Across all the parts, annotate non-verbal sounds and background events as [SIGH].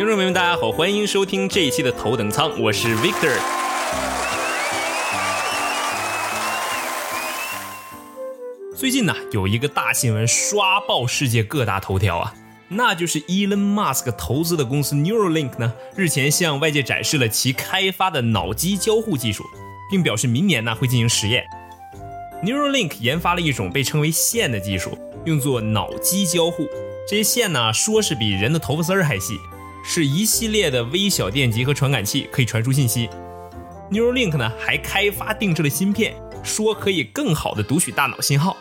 听众朋友们，大家好，欢迎收听这一期的头等舱，我是 Victor。最近呢，有一个大新闻刷爆世界各大头条啊，那就是 Elon Musk 投资的公司 Neuralink 呢，日前向外界展示了其开发的脑机交互技术，并表示明年呢会进行实验。Neuralink 研发了一种被称为线的技术，用作脑机交互。这些线呢，说是比人的头发丝儿还细，是一系列的微小电极和传感器，可以传输信息。Neuralink 呢还开发定制了芯片，说可以更好的读取大脑信号。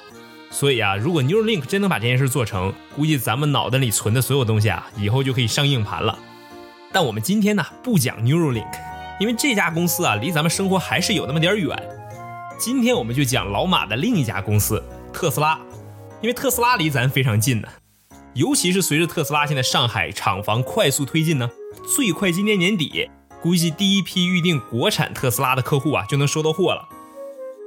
所以啊，如果 Neuralink 真能把这件事做成，估计咱们脑袋里存的所有东西啊，以后就可以上硬盘了。但我们今天呢不讲 Neuralink，因为这家公司啊离咱们生活还是有那么点远。今天我们就讲老马的另一家公司特斯拉，因为特斯拉离咱非常近呢。尤其是随着特斯拉现在上海厂房快速推进呢，最快今年年底，估计第一批预定国产特斯拉的客户啊就能收到货了。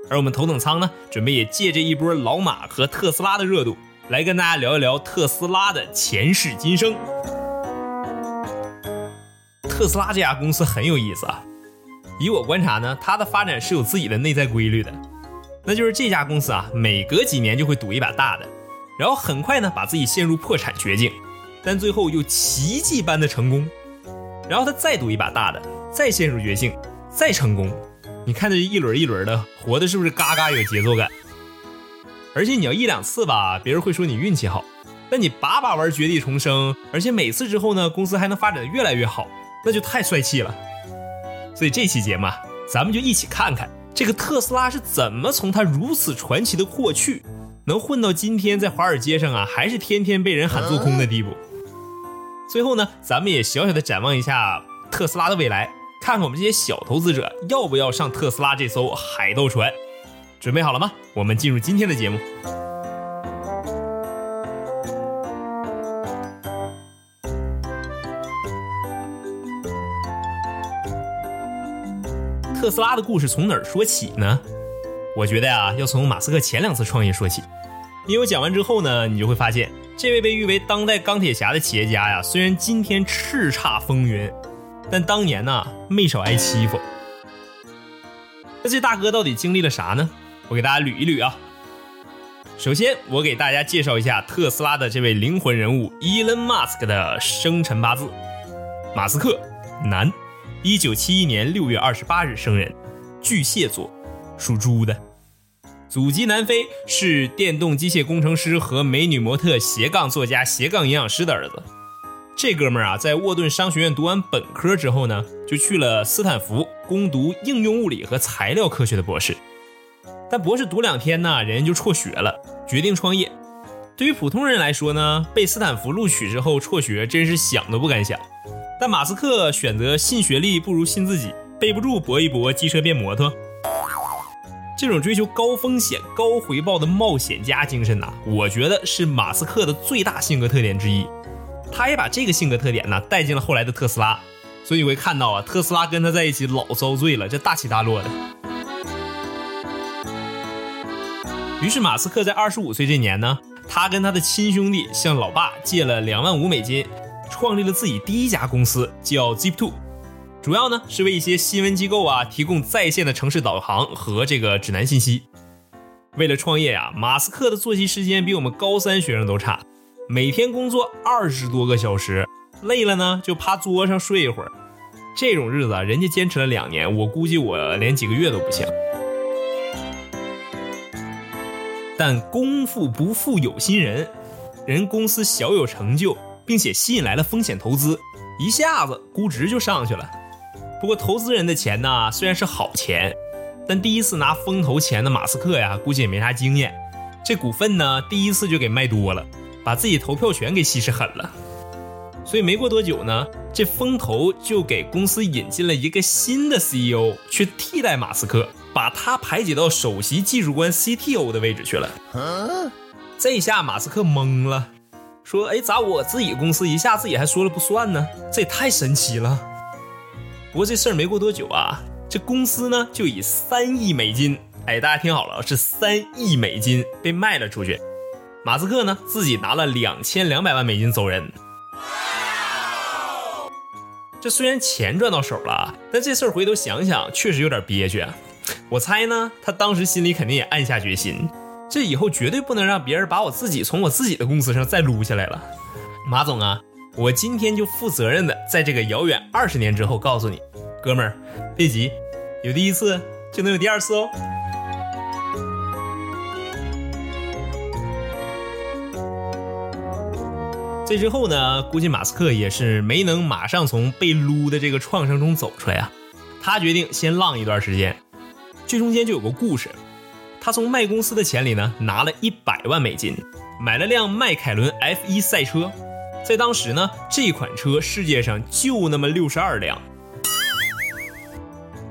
而我们头等舱呢，准备也借这一波老马和特斯拉的热度，来跟大家聊一聊特斯拉的前世今生。特斯拉这家公司很有意思啊，以我观察呢，它的发展是有自己的内在规律的，那就是这家公司啊，每隔几年就会赌一把大的，然后很快呢把自己陷入破产绝境，但最后又奇迹般的成功，然后他再赌一把大的，再陷入绝境，再成功。你看这一轮一轮的，活的是不是嘎嘎有节奏感？而且你要一两次吧，别人会说你运气好；但你把把玩绝地重生，而且每次之后呢，公司还能发展的越来越好，那就太帅气了。所以这期节目，咱们就一起看看这个特斯拉是怎么从他如此传奇的过去，能混到今天在华尔街上啊，还是天天被人喊做空的地步。最后呢，咱们也小小的展望一下特斯拉的未来。看看我们这些小投资者要不要上特斯拉这艘海盗船？准备好了吗？我们进入今天的节目。特斯拉的故事从哪儿说起呢？我觉得呀，要从马斯克前两次创业说起。因为讲完之后呢，你就会发现，这位被誉为当代钢铁侠的企业家呀，虽然今天叱咤风云。但当年呢，没少挨欺负。那这大哥到底经历了啥呢？我给大家捋一捋啊。首先，我给大家介绍一下特斯拉的这位灵魂人物伊隆马斯克的生辰八字。马斯克，男，一九七一年六月二十八日生人，巨蟹座，属猪的。祖籍南非，是电动机械工程师和美女模特斜杠作家斜杠营养师的儿子。这哥们儿啊，在沃顿商学院读完本科之后呢，就去了斯坦福攻读应用物理和材料科学的博士。但博士读两天呢，人家就辍学了，决定创业。对于普通人来说呢，被斯坦福录取之后辍学，真是想都不敢想。但马斯克选择信学历不如信自己，背不住搏一搏，机车变摩托。这种追求高风险高回报的冒险家精神呐，我觉得是马斯克的最大性格特点之一。他也把这个性格特点呢带进了后来的特斯拉，所以你会看到啊，特斯拉跟他在一起老遭罪了，这大起大落的。于是马斯克在二十五岁这年呢，他跟他的亲兄弟向老爸借了两万五美金，创立了自己第一家公司，叫 Zip2，主要呢是为一些新闻机构啊提供在线的城市导航和这个指南信息。为了创业呀，马斯克的作息时间比我们高三学生都差。每天工作二十多个小时，累了呢就趴桌上睡一会儿。这种日子啊人家坚持了两年，我估计我连几个月都不行。但功夫不负有心人，人公司小有成就，并且吸引来了风险投资，一下子估值就上去了。不过投资人的钱呢，虽然是好钱，但第一次拿风投钱的马斯克呀，估计也没啥经验，这股份呢，第一次就给卖多了。把自己投票权给稀释狠了，所以没过多久呢，这风投就给公司引进了一个新的 CEO 去替代马斯克，把他排挤到首席技术官 CTO 的位置去了。这下马斯克懵了，说：“哎，咋我自己公司一下自己还说了不算呢？这也太神奇了。”不过这事儿没过多久啊，这公司呢就以三亿美金，哎，大家听好了，是三亿美金被卖了出去。马斯克呢，自己拿了两千两百万美金走人。这虽然钱赚到手了，但这事儿回头想想，确实有点憋屈啊。我猜呢，他当时心里肯定也暗下决心，这以后绝对不能让别人把我自己从我自己的公司上再撸下来了。马总啊，我今天就负责任的在这个遥远二十年之后告诉你，哥们儿，别急，有第一次就能有第二次哦。这之后呢，估计马斯克也是没能马上从被撸的这个创伤中走出来啊。他决定先浪一段时间。这中间就有个故事，他从卖公司的钱里呢拿了一百万美金，买了辆迈凯伦 F1 赛车。在当时呢，这款车世界上就那么六十二辆。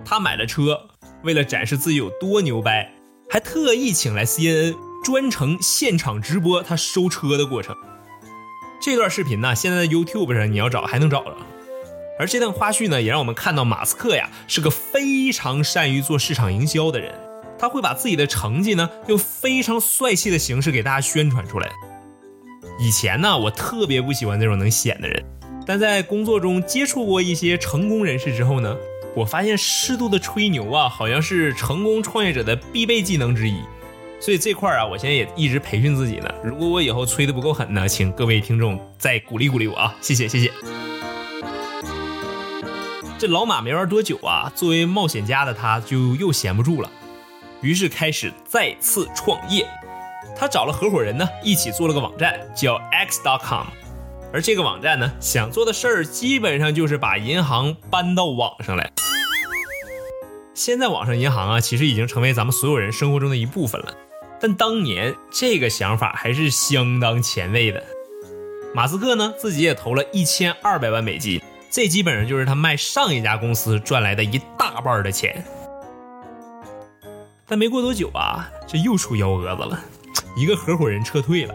他买了车，为了展示自己有多牛掰，还特意请来 CNN 专程现场直播他收车的过程。这段视频呢，现在在 YouTube 上你要找还能找着。而这段花絮呢，也让我们看到马斯克呀是个非常善于做市场营销的人。他会把自己的成绩呢，用非常帅气的形式给大家宣传出来。以前呢，我特别不喜欢这种能显的人，但在工作中接触过一些成功人士之后呢，我发现适度的吹牛啊，好像是成功创业者的必备技能之一。所以这块儿啊，我现在也一直培训自己呢。如果我以后吹的不够狠呢，请各位听众再鼓励鼓励我啊！谢谢谢谢。这老马没玩多久啊，作为冒险家的他就又闲不住了，于是开始再次创业。他找了合伙人呢，一起做了个网站，叫 X.com。而这个网站呢，想做的事儿基本上就是把银行搬到网上来。现在网上银行啊，其实已经成为咱们所有人生活中的一部分了。但当年这个想法还是相当前卫的。马斯克呢，自己也投了一千二百万美金，这基本上就是他卖上一家公司赚来的一大半的钱。但没过多久啊，这又出幺蛾子了，一个合伙人撤退了，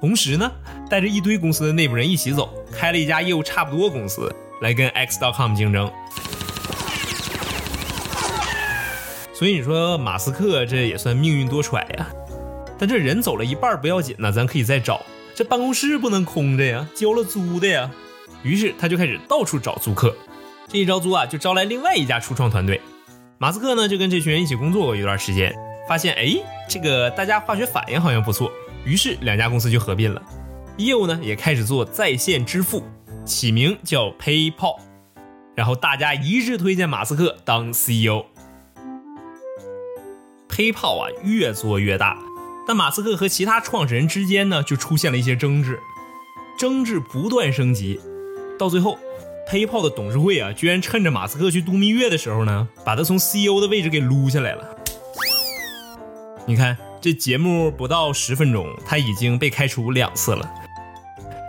同时呢，带着一堆公司的内部人一起走，开了一家业务差不多公司来跟 X.com 竞争。所以你说马斯克这也算命运多舛呀，但这人走了一半不要紧呢，咱可以再找。这办公室不能空着呀，交了租的呀。于是他就开始到处找租客。这一招租啊，就招来另外一家初创团队。马斯克呢就跟这群人一起工作过一段时间，发现哎，这个大家化学反应好像不错，于是两家公司就合并了。业务呢也开始做在线支付，起名叫 PayPal。然后大家一致推荐马斯克当 CEO。PayPal 啊，越做越大，但马斯克和其他创始人之间呢，就出现了一些争执，争执不断升级，到最后，，PayPal 的董事会啊，居然趁着马斯克去度蜜月的时候呢，把他从 CEO 的位置给撸下来了。你看，这节目不到十分钟，他已经被开除两次了，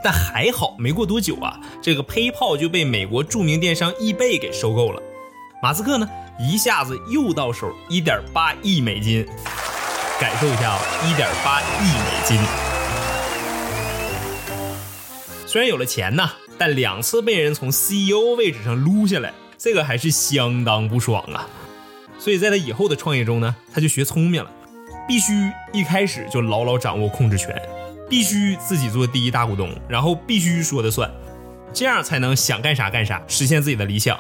但还好，没过多久啊，这个黑炮就被美国著名电商易贝给收购了，马斯克呢？一下子又到手一点八亿美金，感受一下啊，一点八亿美金。虽然有了钱呐，但两次被人从 CEO 位置上撸下来，这个还是相当不爽啊。所以在他以后的创业中呢，他就学聪明了，必须一开始就牢牢掌握控制权，必须自己做第一大股东，然后必须说的算，这样才能想干啥干啥，实现自己的理想。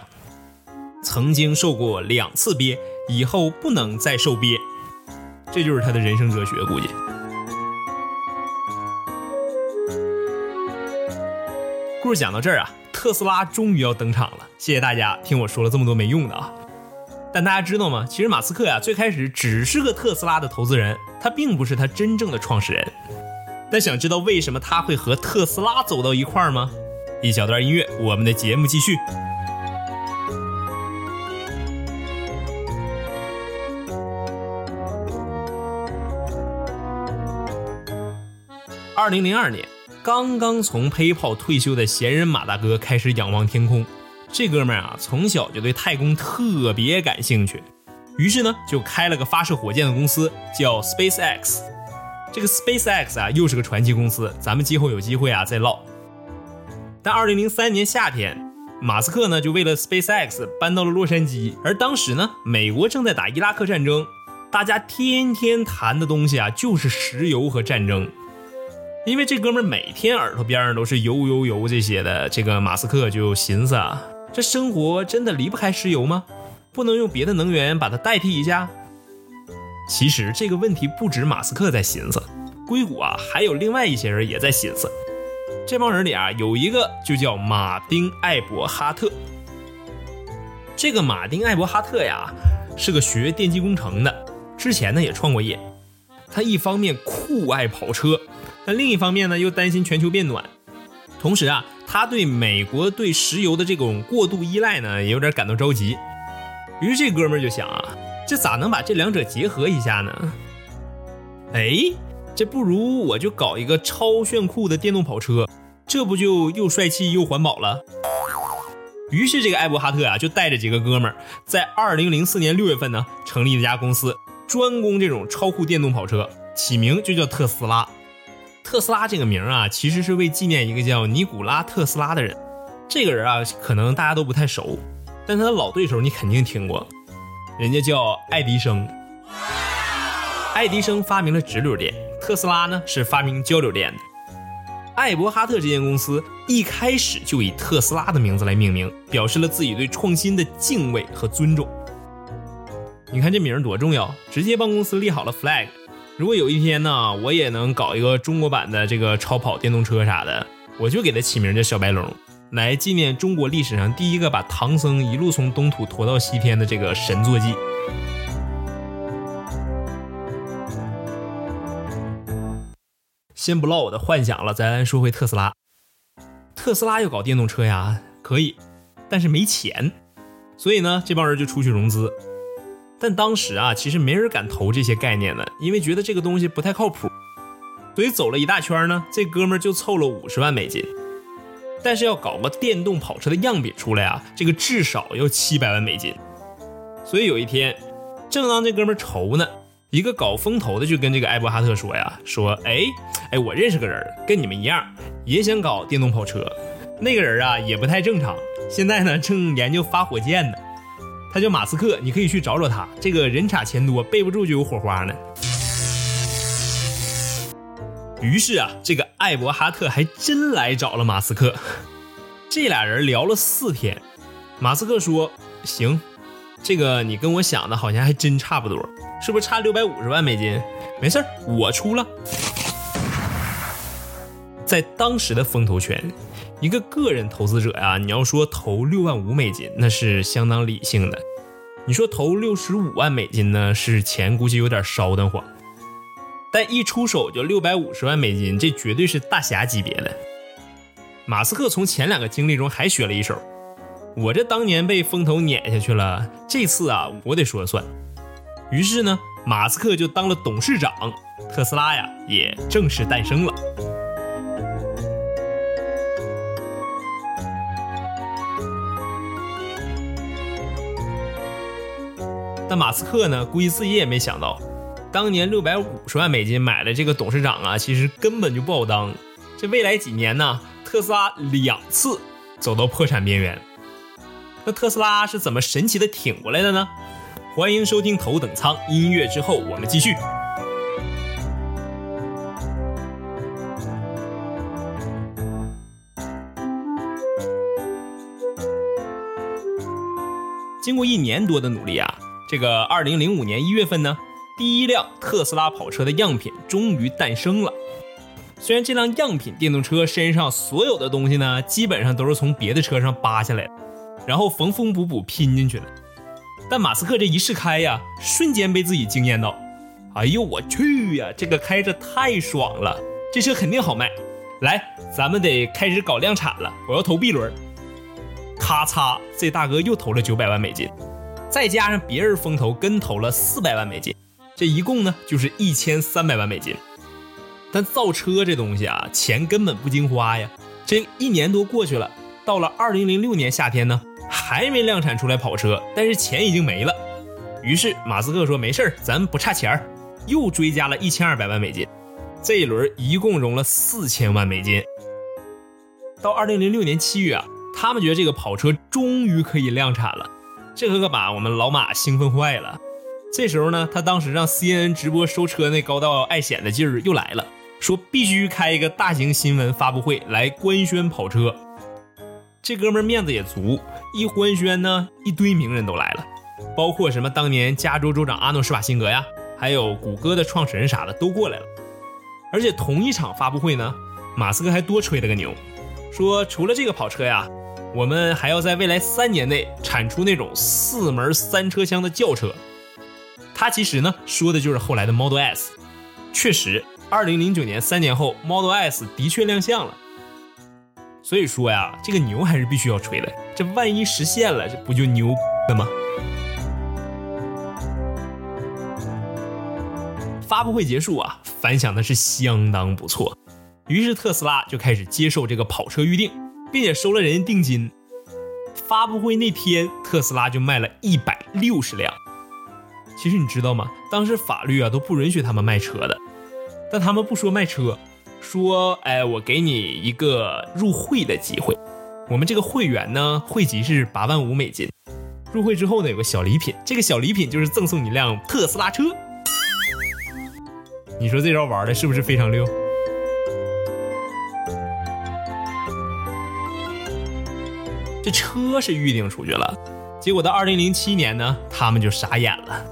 曾经受过两次憋，以后不能再受憋，这就是他的人生哲学。估计故事讲到这儿啊，特斯拉终于要登场了。谢谢大家听我说了这么多没用的啊！但大家知道吗？其实马斯克呀，最开始只是个特斯拉的投资人，他并不是他真正的创始人。但想知道为什么他会和特斯拉走到一块儿吗？一小段音乐，我们的节目继续。二零零二年，刚刚从 PayPal 退休的闲人马大哥开始仰望天空。这哥们儿啊，从小就对太空特别感兴趣，于是呢，就开了个发射火箭的公司，叫 SpaceX。这个 SpaceX 啊，又是个传奇公司，咱们今后有机会啊再唠。但二零零三年夏天，马斯克呢就为了 SpaceX 搬到了洛杉矶，而当时呢，美国正在打伊拉克战争，大家天天谈的东西啊，就是石油和战争。因为这哥们儿每天耳朵边上都是油油油这些的，这个马斯克就寻思啊，这生活真的离不开石油吗？不能用别的能源把它代替一下？其实这个问题不止马斯克在寻思，硅谷啊还有另外一些人也在寻思。这帮人里啊有一个就叫马丁·艾伯哈特。这个马丁·艾伯哈特呀是个学电机工程的，之前呢也创过业。他一方面酷爱跑车，但另一方面呢又担心全球变暖。同时啊，他对美国对石油的这种过度依赖呢也有点感到着急。于是这哥们儿就想啊。这咋能把这两者结合一下呢？哎，这不如我就搞一个超炫酷的电动跑车，这不就又帅气又环保了？于是这个艾伯哈特啊，就带着几个哥们儿，在二零零四年六月份呢，成立了一家公司，专攻这种超酷电动跑车，起名就叫特斯拉。特斯拉这个名啊，其实是为纪念一个叫尼古拉特斯拉的人。这个人啊，可能大家都不太熟，但他的老对手你肯定听过。人家叫爱迪生，爱迪生发明了直流电，特斯拉呢是发明交流电的。艾伯哈特这间公司一开始就以特斯拉的名字来命名，表示了自己对创新的敬畏和尊重。你看这名儿多重要，直接帮公司立好了 flag。如果有一天呢，我也能搞一个中国版的这个超跑电动车啥的，我就给它起名叫小白龙。来纪念中国历史上第一个把唐僧一路从东土驮到西天的这个神坐骑。先不唠我的幻想了，咱说回特斯拉。特斯拉要搞电动车呀，可以，但是没钱，所以呢，这帮人就出去融资。但当时啊，其实没人敢投这些概念的，因为觉得这个东西不太靠谱。所以走了一大圈呢，这哥们儿就凑了五十万美金。但是要搞个电动跑车的样品出来啊，这个至少要七百万美金。所以有一天，正当这哥们儿愁呢，一个搞风投的就跟这个艾伯哈特说呀：“说，哎，哎，我认识个人，跟你们一样，也想搞电动跑车。那个人啊，也不太正常，现在呢正研究发火箭呢。他叫马斯克，你可以去找找他。这个人傻钱多，背不住就有火花呢。”于是啊，这个艾伯哈特还真来找了马斯克。这俩人聊了四天，马斯克说：“行，这个你跟我想的好像还真差不多，是不是差六百五十万美金？没事我出了。”在当时的风投圈，一个个人投资者呀，你要说投六万五美金，那是相当理性的；你说投六十五万美金呢，是钱估计有点烧得慌。但一出手就六百五十万美金，这绝对是大侠级别的。马斯克从前两个经历中还学了一手，我这当年被风投撵下去了，这次啊我得说了算。于是呢，马斯克就当了董事长，特斯拉呀也正式诞生了。但马斯克呢，估计自己也没想到。当年六百五十万美金买了这个董事长啊，其实根本就不好当。这未来几年呢，特斯拉两次走到破产边缘。那特斯拉是怎么神奇的挺过来的呢？欢迎收听头等舱音乐之后，我们继续。经过一年多的努力啊，这个二零零五年一月份呢。第一辆特斯拉跑车的样品终于诞生了。虽然这辆样品电动车身上所有的东西呢，基本上都是从别的车上扒下来的，然后缝缝补补拼进去的，但马斯克这一试开呀，瞬间被自己惊艳到。哎呦我去呀，这个开着太爽了，这车肯定好卖。来，咱们得开始搞量产了，我要投 B 轮。咔嚓，这大哥又投了九百万美金，再加上别人风投跟投了四百万美金。这一共呢就是一千三百万美金，但造车这东西啊，钱根本不经花呀。这一年多过去了，到了二零零六年夏天呢，还没量产出来跑车，但是钱已经没了。于是马斯克说：“没事儿咱不差钱儿又追加了一千二百万美金。这一轮一共融了四千万美金。到二零零六年七月啊，他们觉得这个跑车终于可以量产了，这可可把我们老马兴奋坏了。这时候呢，他当时让 CNN 直播收车那高到爱显的劲儿又来了，说必须开一个大型新闻发布会来官宣跑车。这哥们面子也足，一官宣呢，一堆名人都来了，包括什么当年加州州长阿诺施瓦辛格呀，还有谷歌的创始人啥的都过来了。而且同一场发布会呢，马斯克还多吹了个牛，说除了这个跑车呀，我们还要在未来三年内产出那种四门三车厢的轿车。他其实呢说的就是后来的 Model S。确实，二零零九年三年后，Model S 的确亮相了。所以说呀，这个牛还是必须要吹的。这万一实现了，这不就牛了吗？发布会结束啊，反响的是相当不错。于是特斯拉就开始接受这个跑车预定，并且收了人家定金。发布会那天，特斯拉就卖了一百六十辆。其实你知道吗？当时法律啊都不允许他们卖车的，但他们不说卖车。说，哎，我给你一个入会的机会。我们这个会员呢，会籍是八万五美金。入会之后呢，有个小礼品，这个小礼品就是赠送你辆特斯拉车。你说这招玩的是不是非常溜？这车是预定出去了，结果到二零零七年呢，他们就傻眼了，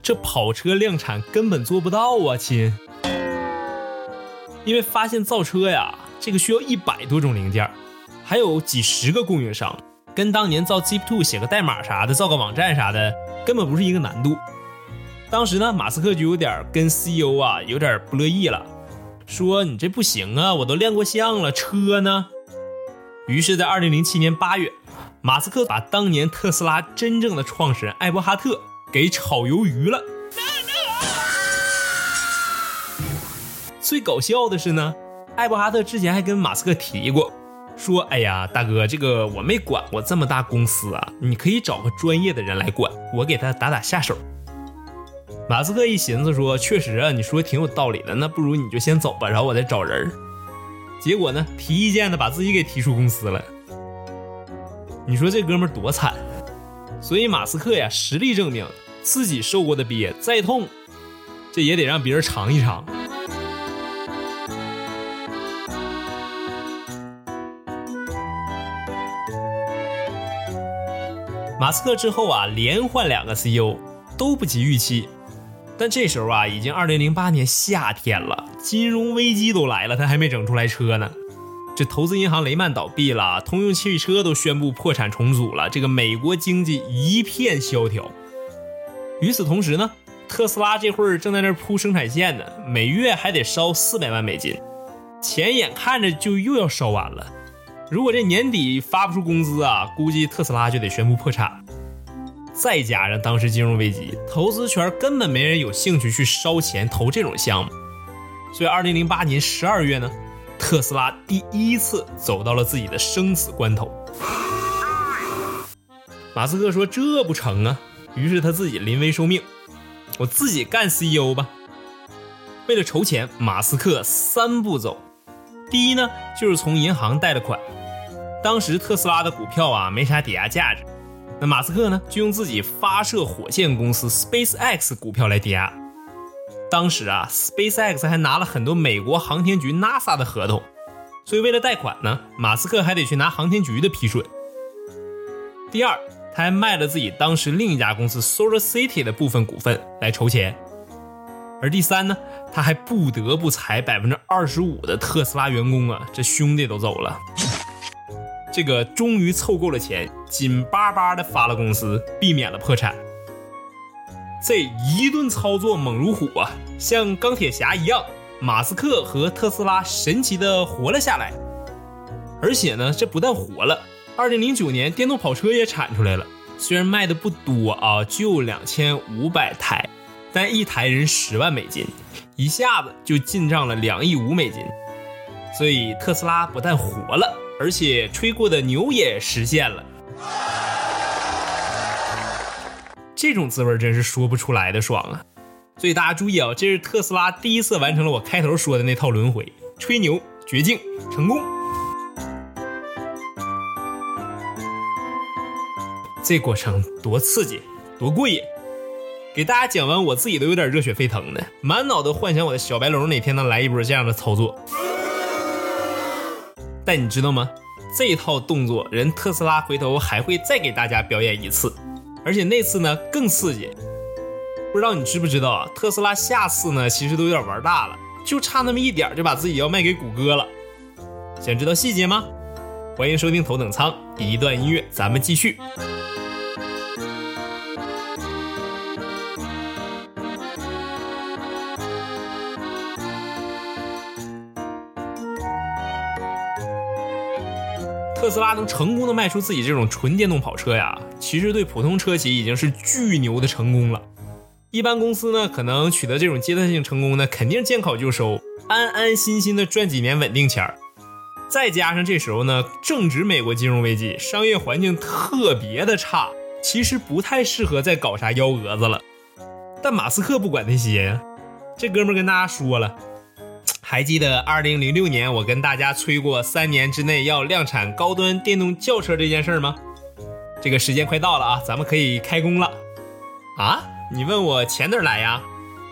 这跑车量产根本做不到啊，亲。因为发现造车呀，这个需要一百多种零件，还有几十个供应商，跟当年造 Jeep Two 写个代码啥的，造个网站啥的，根本不是一个难度。当时呢，马斯克就有点跟 CEO 啊有点不乐意了，说你这不行啊，我都亮过相了，车呢？于是，在二零零七年八月，马斯克把当年特斯拉真正的创始人艾伯哈特给炒鱿鱼了。最搞笑的是呢，艾伯哈特之前还跟马斯克提过，说：“哎呀，大哥，这个我没管过这么大公司啊，你可以找个专业的人来管，我给他打打下手。”马斯克一寻思说：“确实啊，你说挺有道理的，那不如你就先走吧，然后我再找人。”结果呢，提意见的把自己给踢出公司了。你说这哥们多惨！所以马斯克呀，实力证明自己受过的憋再痛，这也得让别人尝一尝。马斯克之后啊，连换两个 CEO 都不及预期，但这时候啊，已经二零零八年夏天了，金融危机都来了，他还没整出来车呢。这投资银行雷曼倒闭了，通用汽车都宣布破产重组了，这个美国经济一片萧条。与此同时呢，特斯拉这会儿正在那铺生产线呢，每月还得烧四百万美金，钱眼看着就又要烧完了。如果这年底发不出工资啊，估计特斯拉就得宣布破产。再加上当时金融危机，投资圈根本没人有兴趣去烧钱投这种项目。所以，二零零八年十二月呢，特斯拉第一次走到了自己的生死关头。马斯克说：“这不成啊！”于是他自己临危受命，我自己干 CEO 吧。为了筹钱，马斯克三步走。第一呢，就是从银行贷的款。当时特斯拉的股票啊没啥抵押价值，那马斯克呢就用自己发射火箭公司 SpaceX 股票来抵押。当时啊，SpaceX 还拿了很多美国航天局 NASA 的合同，所以为了贷款呢，马斯克还得去拿航天局的批准。第二，他还卖了自己当时另一家公司 Solar City 的部分股份来筹钱。而第三呢，他还不得不裁百分之二十五的特斯拉员工啊，这兄弟都走了。这个终于凑够了钱，紧巴巴的发了公司，避免了破产。这一顿操作猛如虎啊，像钢铁侠一样，马斯克和特斯拉神奇的活了下来。而且呢，这不但活了，二零零九年电动跑车也产出来了，虽然卖的不多啊，就两千五百台。但一台人十万美金，一下子就进账了两亿五美金，所以特斯拉不但活了，而且吹过的牛也实现了。这种滋味真是说不出来的爽啊！所以大家注意啊，这是特斯拉第一次完成了我开头说的那套轮回，吹牛绝境成功。这过程多刺激，多过瘾！给大家讲完，我自己都有点热血沸腾的，满脑子幻想我的小白龙哪天能来一波这样的操作。但你知道吗？这套动作，人特斯拉回头还会再给大家表演一次，而且那次呢更刺激。不知道你知不知道啊？特斯拉下次呢其实都有点玩大了，就差那么一点就把自己要卖给谷歌了。想知道细节吗？欢迎收听头等舱，一段音乐，咱们继续。特斯拉能成功的卖出自己这种纯电动跑车呀，其实对普通车企已经是巨牛的成功了。一般公司呢，可能取得这种阶段性成功呢，肯定见好就收，安安心心的赚几年稳定钱儿。再加上这时候呢，正值美国金融危机，商业环境特别的差，其实不太适合再搞啥幺蛾子了。但马斯克不管那些呀，这哥们跟大家说了。还记得二零零六年我跟大家催过三年之内要量产高端电动轿车这件事吗？这个时间快到了啊，咱们可以开工了啊！你问我钱哪来呀？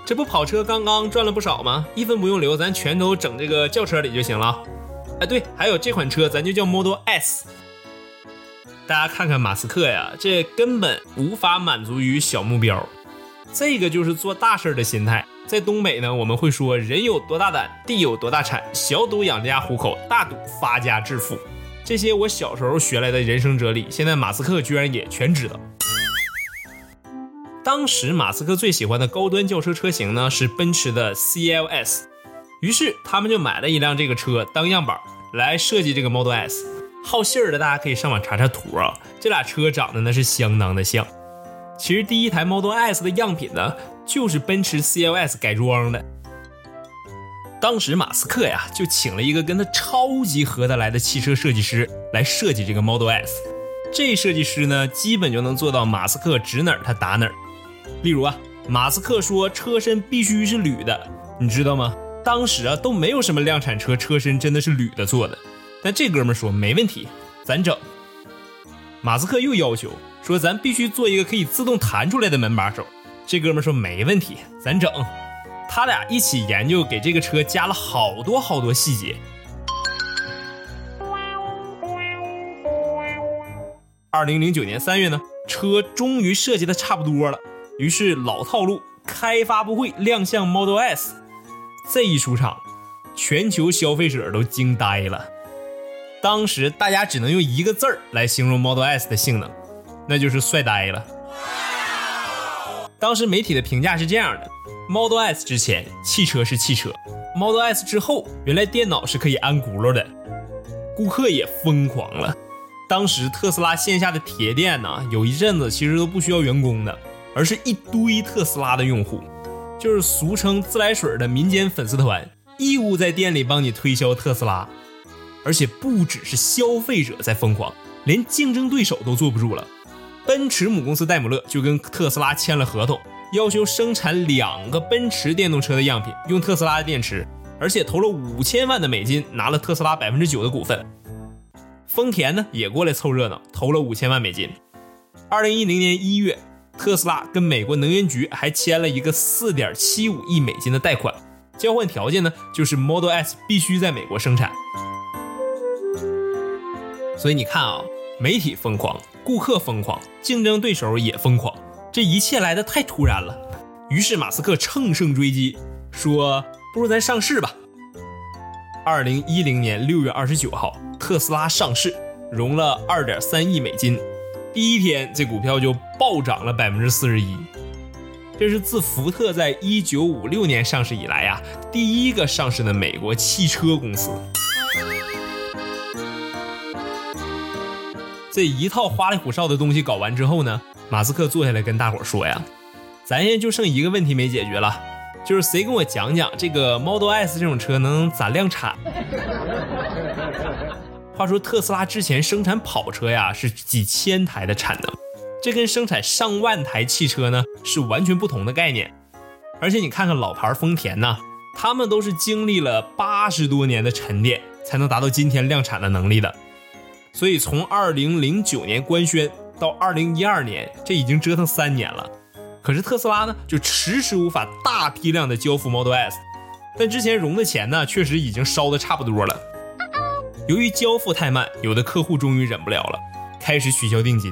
这不跑车刚刚赚了不少吗？一分不用留，咱全都整这个轿车里就行了。哎，对，还有这款车咱就叫 Model S。大家看看马斯克呀，这根本无法满足于小目标，这个就是做大事的心态。在东北呢，我们会说人有多大胆，地有多大产，小赌养家糊口，大赌发家致富。这些我小时候学来的人生哲理，现在马斯克居然也全知道。当时马斯克最喜欢的高端轿车车型呢是奔驰的 CLS，于是他们就买了一辆这个车当样板来设计这个 Model S。好信儿的大家可以上网查查图啊，这俩车长得那是相当的像。其实第一台 Model S 的样品呢。就是奔驰 CLS 改装的。当时马斯克呀，就请了一个跟他超级合得来的汽车设计师来设计这个 Model S。这设计师呢，基本就能做到马斯克指哪儿他打哪儿。例如啊，马斯克说车身必须是铝的，你知道吗？当时啊，都没有什么量产车车身真的是铝的做的。但这哥们说没问题，咱整。马斯克又要求说，咱必须做一个可以自动弹出来的门把手。这哥们说没问题，咱整。他俩一起研究，给这个车加了好多好多细节。二零零九年三月呢，车终于设计的差不多了，于是老套路，开发布会亮相 Model S。这一出场，全球消费者都惊呆了。当时大家只能用一个字儿来形容 Model S 的性能，那就是帅呆了。当时媒体的评价是这样的：Model S 之前，汽车是汽车；Model S 之后，原来电脑是可以安轱辘的。顾客也疯狂了。当时特斯拉线下的铁店呢，有一阵子其实都不需要员工的，而是一堆特斯拉的用户，就是俗称自来水的民间粉丝团，义务在店里帮你推销特斯拉。而且不只是消费者在疯狂，连竞争对手都坐不住了。奔驰母公司戴姆勒就跟特斯拉签了合同，要求生产两个奔驰电动车的样品，用特斯拉的电池，而且投了五千万的美金，拿了特斯拉百分之九的股份。丰田呢也过来凑热闹，投了五千万美金。二零一零年一月，特斯拉跟美国能源局还签了一个四点七五亿美金的贷款，交换条件呢就是 Model S 必须在美国生产。所以你看啊。媒体疯狂，顾客疯狂，竞争对手也疯狂，这一切来的太突然了。于是马斯克乘胜追击，说：“不如咱上市吧。”二零一零年六月二十九号，特斯拉上市，融了二点三亿美金，第一天这股票就暴涨了百分之四十一。这是自福特在一九五六年上市以来呀，第一个上市的美国汽车公司。这一套花里胡哨的东西搞完之后呢，马斯克坐下来跟大伙说呀：“咱现在就剩一个问题没解决了，就是谁跟我讲讲这个 Model S 这种车能咋量产？” [LAUGHS] 话说特斯拉之前生产跑车呀是几千台的产能，这跟生产上万台汽车呢是完全不同的概念。而且你看看老牌丰田呐，他们都是经历了八十多年的沉淀，才能达到今天量产的能力的。所以从二零零九年官宣到二零一二年，这已经折腾三年了。可是特斯拉呢，就迟迟无法大批量的交付 Model S。但之前融的钱呢，确实已经烧的差不多了。由于交付太慢，有的客户终于忍不了了，开始取消定金。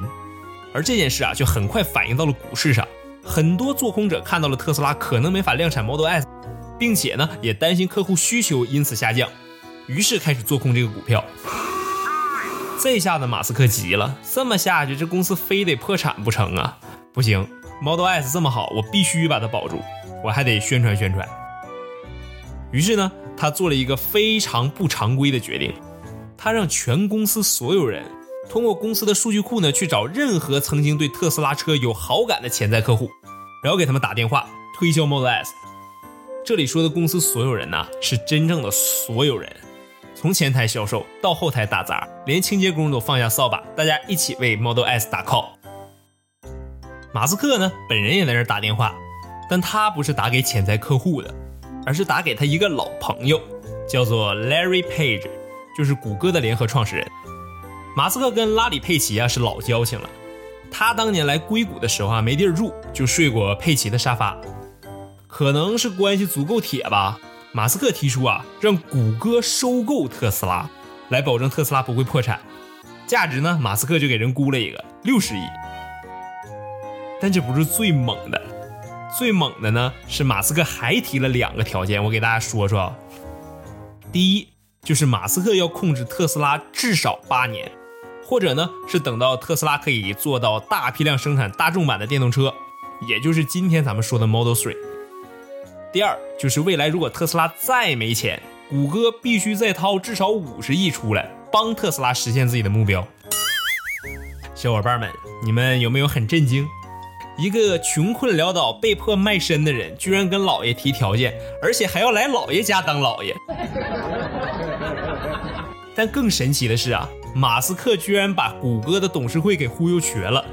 而这件事啊，就很快反映到了股市上。很多做空者看到了特斯拉可能没法量产 Model S，并且呢，也担心客户需求因此下降，于是开始做空这个股票。这下子马斯克急了，这么下去，这公司非得破产不成啊？不行，Model S 这么好，我必须把它保住，我还得宣传宣传。于是呢，他做了一个非常不常规的决定，他让全公司所有人通过公司的数据库呢，去找任何曾经对特斯拉车有好感的潜在客户，然后给他们打电话推销 Model S。这里说的公司所有人呢，是真正的所有人。从前台销售到后台打杂，连清洁工都放下扫把，大家一起为 Model S 打 call。马斯克呢，本人也在那打电话，但他不是打给潜在客户的，而是打给他一个老朋友，叫做 Larry Page，就是谷歌的联合创始人。马斯克跟拉里·佩奇啊是老交情了，他当年来硅谷的时候啊没地儿住，就睡过佩奇的沙发，可能是关系足够铁吧。马斯克提出啊，让谷歌收购特斯拉，来保证特斯拉不会破产。价值呢，马斯克就给人估了一个六十亿。但这不是最猛的，最猛的呢是马斯克还提了两个条件，我给大家说说。第一，就是马斯克要控制特斯拉至少八年，或者呢是等到特斯拉可以做到大批量生产大众版的电动车，也就是今天咱们说的 Model Three。第二就是未来，如果特斯拉再没钱，谷歌必须再掏至少五十亿出来，帮特斯拉实现自己的目标。小伙伴们，你们有没有很震惊？一个穷困潦倒、被迫卖身的人，居然跟老爷提条件，而且还要来老爷家当老爷。但更神奇的是啊，马斯克居然把谷歌的董事会给忽悠瘸了，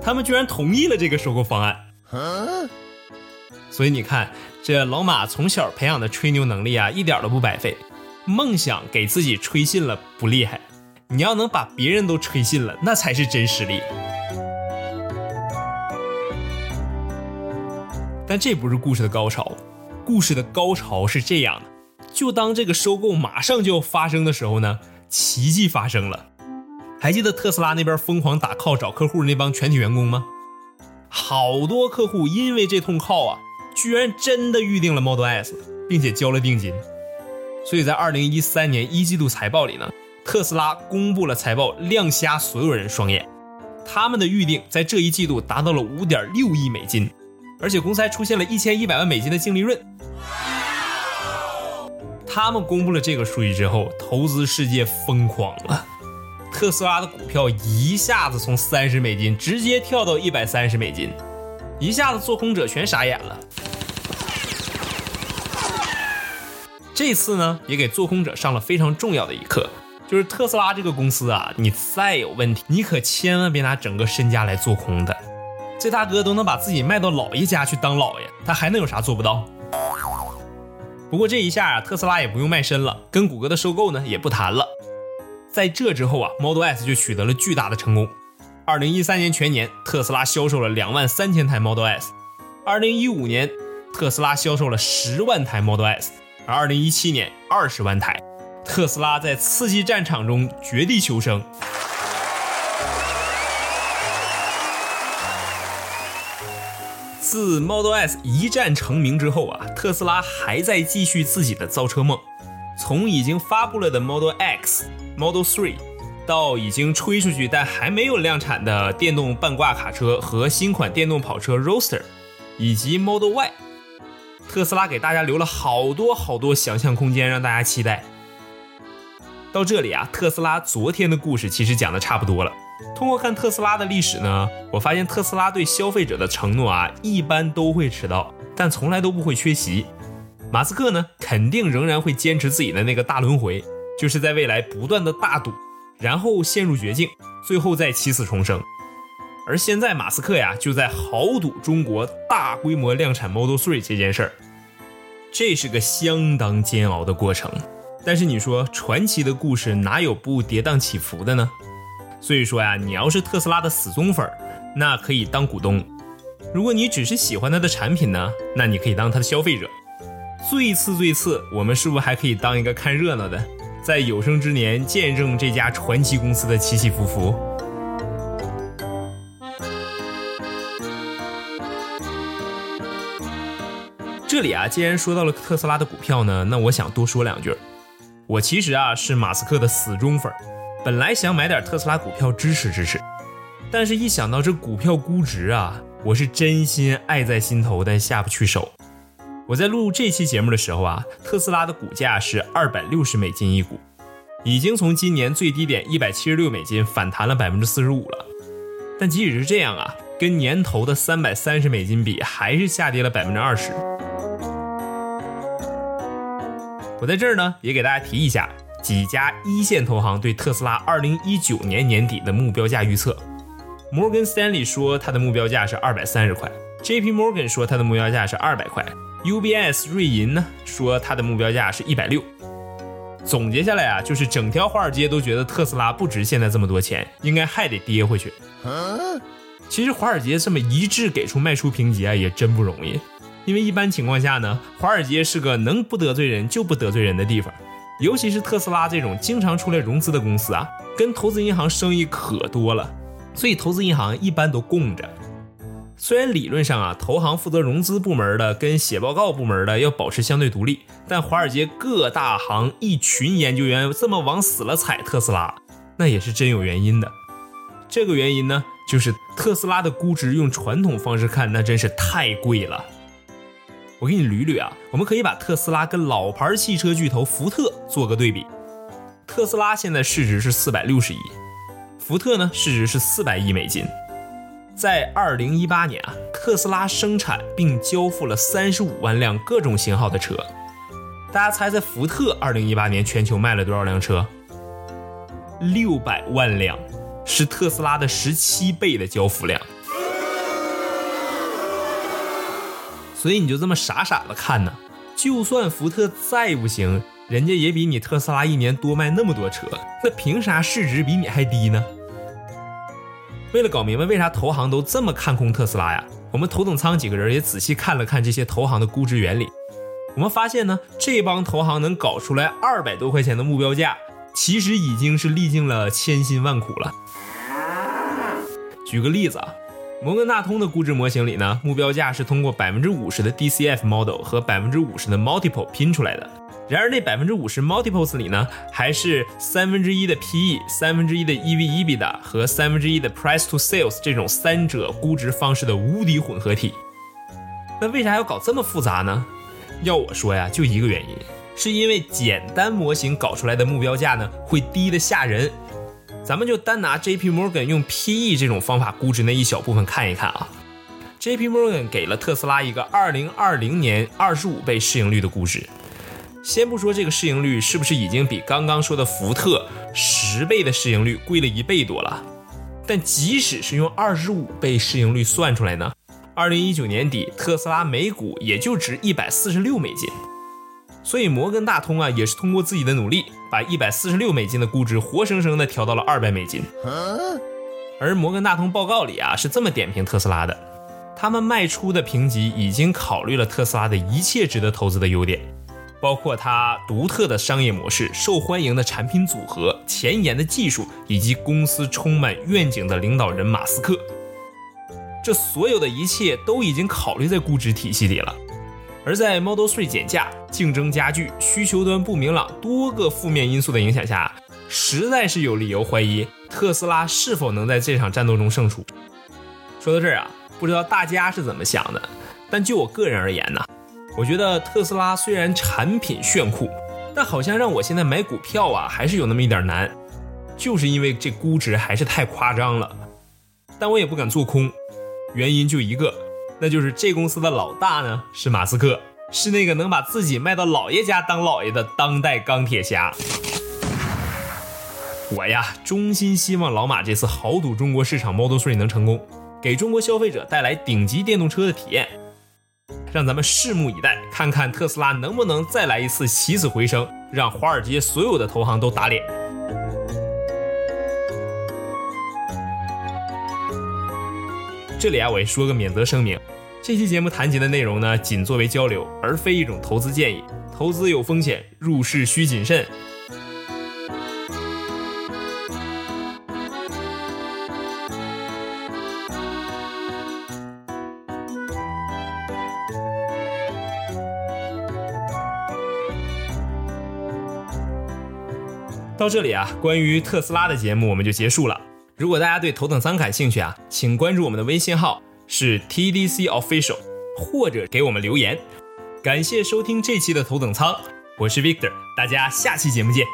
他们居然同意了这个收购方案。所以你看。这老马从小培养的吹牛能力啊，一点都不白费。梦想给自己吹信了不厉害，你要能把别人都吹信了，那才是真实力。但这不是故事的高潮，故事的高潮是这样的：就当这个收购马上就要发生的时候呢，奇迹发生了。还记得特斯拉那边疯狂打 call 找客户那帮全体员工吗？好多客户因为这通 call 啊。居然真的预定了 Model S，并且交了定金，所以在二零一三年一季度财报里呢，特斯拉公布了财报，亮瞎所有人双眼。他们的预定在这一季度达到了五点六亿美金，而且公司还出现了一千一百万美金的净利润。他们公布了这个数据之后，投资世界疯狂了，特斯拉的股票一下子从三十美金直接跳到一百三十美金。一下子做空者全傻眼了。这次呢，也给做空者上了非常重要的一课，就是特斯拉这个公司啊，你再有问题，你可千万别拿整个身家来做空的。这大哥都能把自己卖到老爷家去当老爷，他还能有啥做不到？不过这一下啊，特斯拉也不用卖身了，跟谷歌的收购呢也不谈了。在这之后啊，Model S 就取得了巨大的成功。二零一三年全年，特斯拉销售了两万三千台 Model S。二零一五年，特斯拉销售了十万台 Model S，而二零一七年二十万台。特斯拉在刺激战场中绝地求生。自 Model S 一战成名之后啊，特斯拉还在继续自己的造车梦。从已经发布了的 Model X、Model Three。到已经吹出去但还没有量产的电动半挂卡车和新款电动跑车 Roadster，以及 Model Y，特斯拉给大家留了好多好多想象空间，让大家期待。到这里啊，特斯拉昨天的故事其实讲的差不多了。通过看特斯拉的历史呢，我发现特斯拉对消费者的承诺啊，一般都会迟到，但从来都不会缺席。马斯克呢，肯定仍然会坚持自己的那个大轮回，就是在未来不断的大赌。然后陷入绝境，最后再起死重生。而现在，马斯克呀就在豪赌中国大规模量产 Model 3这件事儿，这是个相当煎熬的过程。但是你说传奇的故事哪有不跌宕起伏的呢？所以说呀，你要是特斯拉的死忠粉，那可以当股东；如果你只是喜欢它的产品呢，那你可以当它的消费者。最次最次，我们是不是还可以当一个看热闹的？在有生之年见证这家传奇公司的起起伏伏。这里啊，既然说到了特斯拉的股票呢，那我想多说两句。我其实啊是马斯克的死忠粉，本来想买点特斯拉股票支持支持，但是一想到这股票估值啊，我是真心爱在心头，但下不去手。我在录这期节目的时候啊，特斯拉的股价是二百六十美金一股，已经从今年最低点一百七十六美金反弹了百分之四十五了。但即使是这样啊，跟年头的三百三十美金比，还是下跌了百分之二十。我在这儿呢，也给大家提一下几家一线投行对特斯拉二零一九年年底的目标价预测。摩根斯坦利说它的目标价是二百三十块，J.P. Morgan 说它的目标价是二百块，UBS 瑞银呢说它的目标价是一百六。总结下来啊，就是整条华尔街都觉得特斯拉不值现在这么多钱，应该还得跌回去。其实华尔街这么一致给出卖出评级啊，也真不容易。因为一般情况下呢，华尔街是个能不得罪人就不得罪人的地方，尤其是特斯拉这种经常出来融资的公司啊，跟投资银行生意可多了，所以投资银行一般都供着。虽然理论上啊，投行负责融资部门的跟写报告部门的要保持相对独立，但华尔街各大行一群研究员这么往死了踩特斯拉，那也是真有原因的。这个原因呢，就是特斯拉的估值用传统方式看，那真是太贵了。我给你捋捋啊，我们可以把特斯拉跟老牌汽车巨头福特做个对比。特斯拉现在市值是四百六十亿，福特呢市值是四百亿美金。在二零一八年啊，特斯拉生产并交付了三十五万辆各种型号的车。大家猜猜福特二零一八年全球卖了多少辆车？六百万辆，是特斯拉的十七倍的交付量。所以你就这么傻傻的看呢？就算福特再不行，人家也比你特斯拉一年多卖那么多车，那凭啥市值比你还低呢？为了搞明白为啥投行都这么看空特斯拉呀，我们头等舱几个人也仔细看了看这些投行的估值原理。我们发现呢，这帮投行能搞出来二百多块钱的目标价，其实已经是历尽了千辛万苦了。举个例子啊。摩根大通的估值模型里呢，目标价是通过百分之五十的 DCF model 和百分之五十的 multiple 拼出来的。然而那百分之五十 multiples 里呢，还是三分之一的 PE、三分之一的 EV/EBITDA 和三分之一的 price to sales 这种三者估值方式的无敌混合体。那为啥要搞这么复杂呢？要我说呀，就一个原因，是因为简单模型搞出来的目标价呢，会低的吓人。咱们就单拿 J.P. Morgan 用 P/E 这种方法估值那一小部分看一看啊。J.P. Morgan 给了特斯拉一个2020年25倍市盈率的估值。先不说这个市盈率是不是已经比刚刚说的福特十倍的市盈率贵了一倍多了，但即使是用25倍市盈率算出来呢，2019年底特斯拉每股也就值146美金。所以摩根大通啊，也是通过自己的努力，把一百四十六美金的估值活生生的调到了二百美金。而摩根大通报告里啊，是这么点评特斯拉的：他们卖出的评级已经考虑了特斯拉的一切值得投资的优点，包括它独特的商业模式、受欢迎的产品组合、前沿的技术，以及公司充满愿景的领导人马斯克。这所有的一切都已经考虑在估值体系里了。而在 Model 3减价、竞争加剧、需求端不明朗多个负面因素的影响下，实在是有理由怀疑特斯拉是否能在这场战斗中胜出。说到这儿啊，不知道大家是怎么想的，但就我个人而言呢，我觉得特斯拉虽然产品炫酷，但好像让我现在买股票啊，还是有那么一点难，就是因为这估值还是太夸张了。但我也不敢做空，原因就一个。那就是这公司的老大呢，是马斯克，是那个能把自己卖到老爷家当老爷的当代钢铁侠。我呀，衷心希望老马这次豪赌中国市场 Model 3能成功，给中国消费者带来顶级电动车的体验。让咱们拭目以待，看看特斯拉能不能再来一次起死回生，让华尔街所有的投行都打脸。这里啊，我也说个免责声明。这期节目谈及的内容呢，仅作为交流，而非一种投资建议。投资有风险，入市需谨慎。到这里啊，关于特斯拉的节目我们就结束了。如果大家对头等舱感兴趣啊，请关注我们的微信号是 TDC Official，或者给我们留言。感谢收听这期的头等舱，我是 Victor，大家下期节目见。